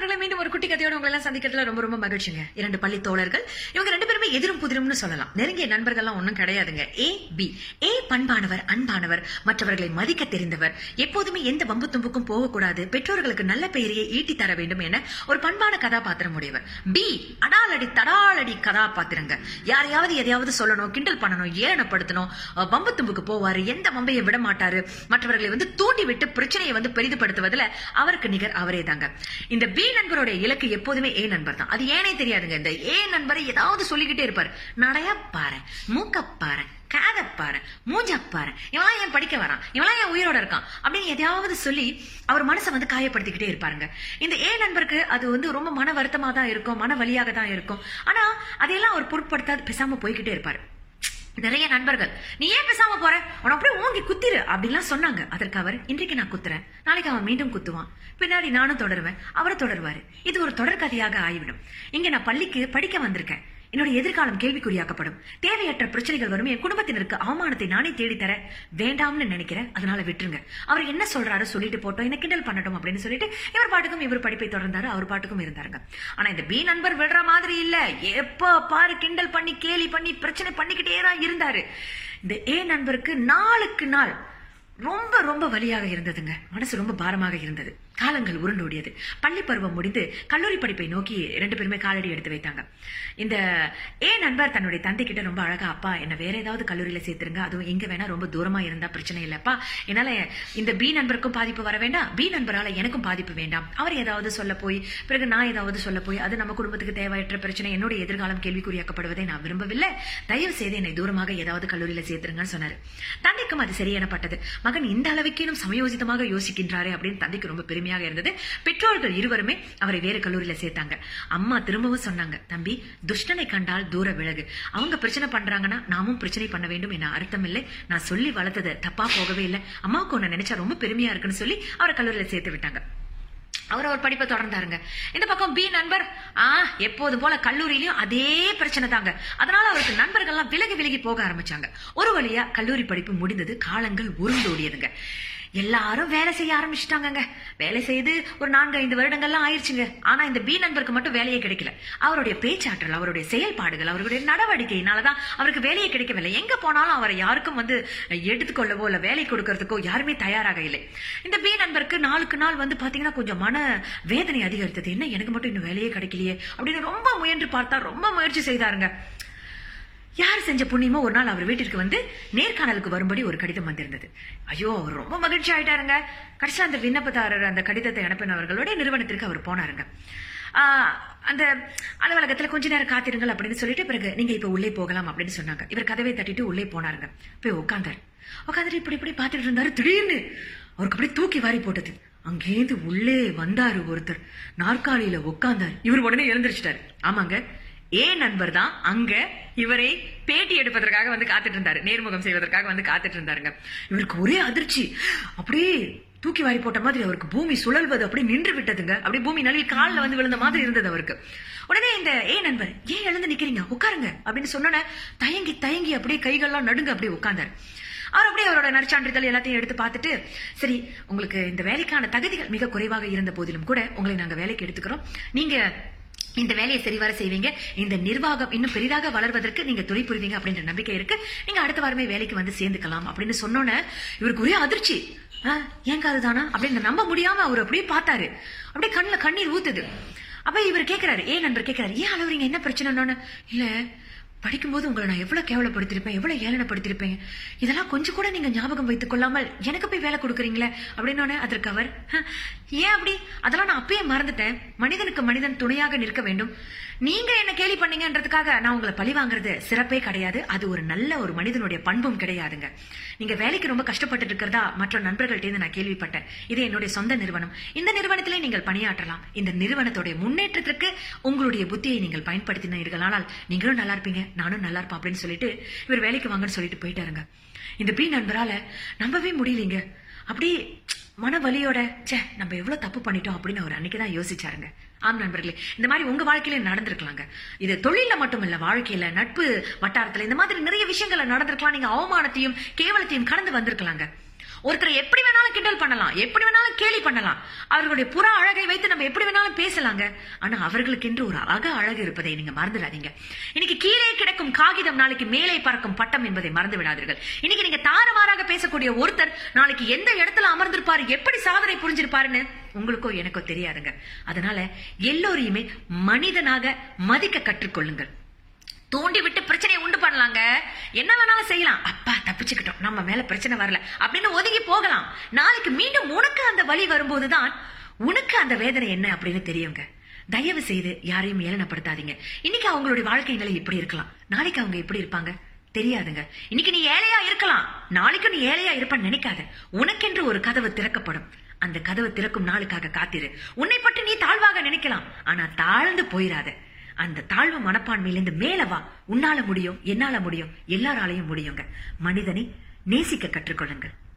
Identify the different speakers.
Speaker 1: நண்பர்களை மீண்டும் ஒரு குட்டி கதையோட உங்களை எல்லாம் சந்திக்கிறதுல ரொம்ப ரொம்ப மகிழ்ச்சிங்க. இரண்டு பள்ளி தோழர்கள் இவங்க ரெண்டு பேரும் எதிரும் புதிரும்னு சொல்லலாம். நெருங்கிய நண்பர்கள்லாம் ஒண்ணும் கிடையாதுங்க. ஏ பி ஏ பண்பானவர் அன்பானவர் மற்றவர்களை மதிக்க தெரிந்தவர். எப்போதுமே எந்த வம்பு தும்புக்கும் போகக்கூடாது. பெற்றோர்களுக்கு நல்ல பெயரையை ஈட்டி தர வேண்டும் என ஒரு பண்பான கதாபாத்திரம் உடையவர். பி அடாலடி தடாலடி கதாபாத்திரங்க. யாரையாவது எதையாவது சொல்லணும் கிண்டல் பண்ணணும் ஏனப்படுத்தணும் வம்பு தும்புக்கு போவாரு எந்த வம்பையை விட மாட்டாரு. மற்றவர்களை வந்து தூண்டி விட்டு பிரச்சனையை வந்து பெரிதுபடுத்துவதுல அவருக்கு நிகர் அவரே தாங்க இந்த பி நண்பருடைய இலக்கு எப்போதுமே ஏ நண்பர் தான் அது ஏனே தெரியாதுங்க. இந்த ஏ நண்பரை ஏதாவது சொல்லிக்கிட்டு இருப்பாரு. நடைய பாரு மூக்க பாரு காத பாரு மூஞ்ச பாரு. இவன் ஏன் படிக்க வரான் இவெல்லாம் ஏன் உயிரோட இருக்கான்? அப்படின்னு எதையாவது சொல்லி அவர் மனசை வந்து காயப்படுத்திக்கிட்டே இருப்பாருங்க. இந்த ஏ நண்பருக்கு அது வந்து ரொம்ப மன வருத்தமா தான் இருக்கும் மன வழியாக தான் இருக்கும். ஆனா அதையெல்லாம் அவர் பொருட்படுத்தாது பேசாம போய்கிட்டே இருப்பாரு. நிறைய நண்பர்கள் நீ ஏன் பேசாம போற? உன அப்படியே ஓங்கி குத்திரு அப்படின்லாம் சொன்னாங்க. அதற்கு அவர் இன்றைக்கு நான் குத்துறேன். நாளைக்கு அவன் மீண்டும் குத்துவான். பின்னாடி நானும் தொடருவேன் அவரை தொடருவாரு. இது ஒரு தொடர்கதையாக ஆகிவிடும். இங்க நான் பள்ளிக்கு படிக்க வந்திருக்கேன். என்னுடைய எதிர்காலம் கேள்விக்குறியாக்கப்படும். தேவையற்ற பிரச்சனைகள் வரும் என் குடும்பத்தினருக்கு அவமானத்தை நானே தேடித்தர வேண்டாம்னு நினைக்கிறேன். அதனால விட்டுருங்க. அவர் என்ன சொல்றாரு சொல்லிட்டு போட்டோம். என்ன கிண்டல் பண்ணட்டும் அப்படின்னு சொல்லிட்டு இவர் பாட்டுக்கும் இவர் படிப்பை தொடர்ந்தாரு அவர் பாட்டுக்கும் இருந்தாருங்க. ஆனா இந்த பி நண்பர் விடுற மாதிரி இல்ல. எப்ப பாரு கிண்டல் பண்ணி கேலி பண்ணி பிரச்சனை பண்ணிக்கிட்டே தான் இருந்தாரு. இந்த ஏ நண்பருக்கு நாளுக்கு நாள் ரொம்ப ரொம்ப வலியாக இருந்ததுங்க. மனசு ரொம்ப பாரமாக இருந்தது. காலங்கள் உருண்டோடியது. பள்ளி பருவம் முடிந்து கல்லூரி படிப்பை நோக்கி ரெண்டு பேருமே காலடி எடுத்து வைத்தாங்க. இந்த ஏ நண்பர் தன்னுடைய தந்தை கிட்ட ரொம்ப அழகா அப்பா என்ன வேற ஏதாவது கல்லூரியில சேர்த்துருங்க. அதுவும் எங்க வேணா ரொம்ப தூரமா இருந்தா பிரச்சனை இல்லப்பா என்னால இந்த பி நண்பருக்கும் பாதிப்பு வர வேண்டாம். பி நண்பரால எனக்கும் பாதிப்பு வேண்டாம். அவர் ஏதாவது சொல்ல போய் பிறகு நான் ஏதாவது சொல்ல போய் அது நம்ம குடும்பத்துக்கு தேவையற்ற பிரச்சனை. என்னுடைய எதிர்காலம் கேள்விக்குறியாக்கப்படுவதை நான் விரும்பவில்லை. தயவு செய்து என்னை தூரமாக ஏதாவது கல்லூரியில சேர்த்துருங்கன்னு சொன்னாரு. தந்தைக்கும் அது சரியானப்பட்டது. மகன் இந்த அளவுக்கேனும் சமயோசிதமாக யோசிக்கின்றாரே அப்படின்னு தந்தைக்கு ரொம்ப பெருமையாக இருந்தது. பெற்றோர்கள் இருவருமே அவரை வேறு கல்லூரியில சேர்த்தாங்க. அம்மா திரும்பவும் சொன்னாங்க தம்பி துஷ்டனை கண்டால் தூர விலகு. அவங்க பிரச்சனை பண்றாங்கன்னா நாமும் பிரச்சனை பண்ண வேண்டும் என அர்த்தம் இல்லை. நான் சொல்லி வளர்த்தது தப்பா போகவே இல்லை. அம்மாவுக்கு ஒன்னு நினைச்சா ரொம்ப பெருமையா இருக்குன்னு சொல்லி அவரை கல்லூரியில சேர்த்து விட்டாங்க. அவர் அவர் படிப்பை தொடர்ந்தாருங்க. இந்த பக்கம் பி நண்பர் ஆ எப்போது போல கல்லூரியிலயும் அதே பிரச்சனை தாங்க. அதனால அவருக்கு நண்பர்கள்லாம் விலகி விலகி போக ஆரம்பிச்சாங்க. ஒரு வழியா கல்லூரி படிப்பு முடிந்தது காலங்கள் உருண்டோடியதுங்க. எல்லாரும் வேலை செய்ய ஆரம்பிச்சிட்டாங்கங்க. வேலை செய்து ஒரு நான்கு ஐந்து வருடங்கள்லாம் ஆயிடுச்சுங்க. ஆனா இந்த பி நண்பருக்கு மட்டும் வேலையே கிடைக்கல. அவருடைய பேச்சாற்றல் அவருடைய செயல்பாடுகள் அவருடைய நடவடிக்கையினாலதான் அவருக்கு வேலையே கிடைக்கவில்லை. எங்க போனாலும் அவரை யாருக்கும் வந்து எடுத்துக்கொள்ளவோ இல்ல வேலை கொடுக்கறதுக்கோ யாருமே தயாராக இல்லை. இந்த பி நண்பருக்கு நாளுக்கு நாள் வந்து பாத்தீங்கன்னா கொஞ்சம் மன வேதனை அதிகரித்தது. என்ன எனக்கு மட்டும் இன்னும் வேலையே கிடைக்கலையே அப்படின்னு ரொம்ப முயன்று பார்த்தா ரொம்ப முயற்சி செய்தாருங்க. யார் செஞ்ச புண்ணியமோ ஒரு நாள் அவர் வீட்டிற்கு வந்து நேர்காணலுக்கு வரும்படி ஒரு கடிதம் வந்திருந்தது. ஐயோ அவர் ரொம்ப மகிழ்ச்சி ஆயிட்டாருங்க. கடைசியில் அந்த விண்ணப்பதாரர் அந்த கடிதத்தை அனுப்பினவர்களுடைய நிறுவனத்திற்கு அவர் போனாருங்க. அந்த அலுவலகத்துல கொஞ்ச நேரம் காத்திருங்கள் அப்படின்னு சொல்லிட்டு பிறகு நீங்க இப்ப உள்ளே போகலாம் அப்படின்னு சொன்னாங்க. இவர் கதவை தட்டிட்டு உள்ளே போனாருங்க. போய் உட்காந்தாரு உட்காந்துட்டு இப்படி இப்படி பார்த்துட்டு இருந்தாரு. திடீர்னு அவருக்கு அப்படியே தூக்கி வாரி போட்டது. அங்கேருந்து உள்ளே வந்தாரு ஒருத்தர். நாற்காலியில உட்காந்தார் இவர் உடனே எழுந்திருச்சிட்டாரு. ஆமாங்க ஏ நண்பர் தான் அங்க இவரை பேட்டி எடுப்பதற்காக வந்து காத்துட்டு இருந்தாரு நேர்முகம் செய்வதற்காக வந்து காத்துட்டு இருந்தாருங்க இவருக்கு ஒரே அதிர்ச்சி. அப்படியே தூக்கி வாரி போட்ட மாதிரி அவருக்கு பூமி சுழல்வது அப்படி நின்று விட்டதுங்க. அப்படியே பூமி நழுவி காலில் வந்து விழுந்த மாதிரி இருந்தது அவருக்கு. உடனே இந்த ஏ நண்பர் ஏன் எழுந்து நிக்கிறீங்க? உட்காருங்க. அப்படின்னு சொன்னோன்னே தயங்கி தயங்கி அப்படியே கைகள்லாம் நடுங்க அப்படியே உட்கார்ந்தாரு. அவர் அப்படியே அவரோட நற்சான்றிதழ் எல்லாத்தையும் எடுத்து பார்த்துட்டு சரி உங்களுக்கு இந்த வேலைக்கான தகுதிகள் மிக குறைவாக இருந்த போதிலும் கூட உங்களை நாங்கள் வேலைக்கு எடுத்துக்கிறோம். நீங்க இந்த வேலையை சரிவர செய்வீங்க. இந்த நிர்வாகம் இன்னும் பெரிதாக வளர்வதற்கு நீங்க துணை புரிவீங்க அப்படின்ற நம்பிக்கை இருக்கு. நீங்க அடுத்த வாரமே வேலைக்கு வந்து சேர்ந்துக்கலாம் அப்படின்னு சொன்னோன்னே இவருக்கு ஒரே அதிர்ச்சி. ஆ, ஏங்க அதுதானா? அப்படின்னு நம்ப முடியாம அவர் அப்படியே பார்த்தாரு. அப்படியே கண்ணுல கண்ணீர் ஊத்துது. அப்ப இவர் கேக்குறாரு ஏன் நண்பர்? கேக்குறாரு ஏன் அளவுறீங்க என்ன பிரச்சனைன்னு? இல்ல படிக்கும்போது உங்களை நான் எவ்வளவு கேவலப்படுத்திருப்பேன் எவ்வளவு ஏளனப்படுத்திருப்பேன் இதெல்லாம் கொஞ்சம் கூட நீங்க ஞாபகம் வைத்துக் கொள்ளாமல் எனக்கு போய் வேலை கொடுக்குறீங்களே அப்படின்னு அதற்கு அவர் ஏன் அப்படி? அதெல்லாம் நான் அப்பயே மறந்துட்டேன். மனிதனுக்கு மனிதன் துணையாக நிற்க வேண்டும். நீங்க என்ன கேலி பண்ணீங்கன்றதுக்காக நான் உங்களை பழி வாங்குறது சிறப்பே கிடையாது. அது ஒரு நல்ல ஒரு மனிதனுடைய பண்பும் கிடையாதுங்க. நீங்க வேலைக்கு ரொம்ப கஷ்டப்பட்டு இருக்கிறதா மற்ற நண்பர்கள்ட்ட நான் கேள்விப்பட்டேன். இது என்னுடைய சொந்த நிறுவனம். இந்த நிறுவனத்திலே நீங்கள் பணியாற்றலாம். இந்த நிறுவனத்துடைய முன்னேற்றத்திற்கு உங்களுடைய புத்தியை நீங்கள் பயன்படுத்தினீர்களானால் நீங்களும் நல்லா இருப்பீங்க. நானும் நல்லா இருப்பேன் அப்படின்னு சொல்லிட்டு இவர் வேலைக்கு வாங்கன்னு சொல்லிட்டு போயிட்டாருங்க. இந்த பி நண்பரால நம்பவே முடியலீங்க. அப்படி மன வலியோட ச்சே நம்ம எவ்வளவு தப்பு பண்ணிட்டோம் அப்படின்னு அவர் அன்னைக்கு தான் யோசிச்சாருங்க. ஆம் நண்பர்களே இந்த மாதிரி உங்க வாழ்க்கையில நடந்திருக்கலாங்க. இது தொழில மட்டும் இல்ல வாழ்க்கையில நட்பு வட்டாரத்துல இந்த மாதிரி நிறைய விஷயங்கள்ல நடந்திருக்கலாம். நீங்க அவமானத்தையும் கேவலத்தையும் கடந்து வந்திருக்கலாங்க. ஒருத்தரை எப்படி வேணாலும் கிண்டல் பண்ணலாம் எப்படி வேணாலும் கேலி பண்ணலாம். அவர்களுடைய புற அழகை வைத்து நம்ம எப்படி வேணாலும் பேசலாங்க. ஆனா அவர்களுக்கென்று ஒரு அக அழகு இருப்பதை நீங்க மறந்துடாதீங்க. இன்னைக்கு கீழே கிடக்கும் காகிதம் நாளைக்கு மேலே பறக்கும் பட்டம் என்பதை மறந்து விடாதீர்கள் இன்னைக்கு நீங்க தாறுமாறாக பேசக்கூடிய ஒருத்தர் நாளைக்கு எந்த இடத்துல அமர்ந்திருப்பாரு எப்படி சாதனை புரிஞ்சிருப்பாருன்னு உங்களுக்கோ எனக்கோ தெரியாதுங்க. அதனால எல்லோரையுமே மனிதனாக மதிக்க கற்றுக்கொள்ளுங்கள். தூண்டி விட்டு பிரச்சனையை உண்டு பண்ணலாங்க. என்ன வேணாலும் செய்யலாம். அப்பா தப்பிச்சுக்கிட்டோம். நம்ம மேல பிரச்சனை வரல. அப்படின்னு ஒதுங்கி போகலாம். நாளைக்கு மீண்டும் உனக்கு அந்த வழி வரும்போதுதான் உனக்கு அந்த வேதனை என்ன அப்படின்னு தெரியுங்க. தயவு செய்து யாரையும் ஏளனப்படுத்தாதீங்க. இன்னைக்கு அவங்களுடைய வாழ்க்கை நிலை இப்படி இருக்கலாம். நாளைக்கு அவங்க எப்படி இருப்பாங்க? தெரியாதுங்க. இன்னைக்கு நீ ஏழையா இருக்கலாம். நாளைக்கு நீ ஏழையா இருப்பன்னு நினைக்காத. உனக்கென்று ஒரு கதவு திறக்கப்படும். அந்த கதவு திறக்கும் நாளுக்காக காத்திரு. உன்னை பற்றி நீ தாழ்வாக நினைக்கலாம். ஆனா தாழ்ந்து போயிடாத அந்த தாழ்வு மனப்பான்மையிலிருந்து மேல வா. உன்னால முடியும் என்னால முடியும் எல்லாராலையும் முடியுங்க. மனிதனை நேசிக்க கற்றுக்கொள்ளுங்கள்.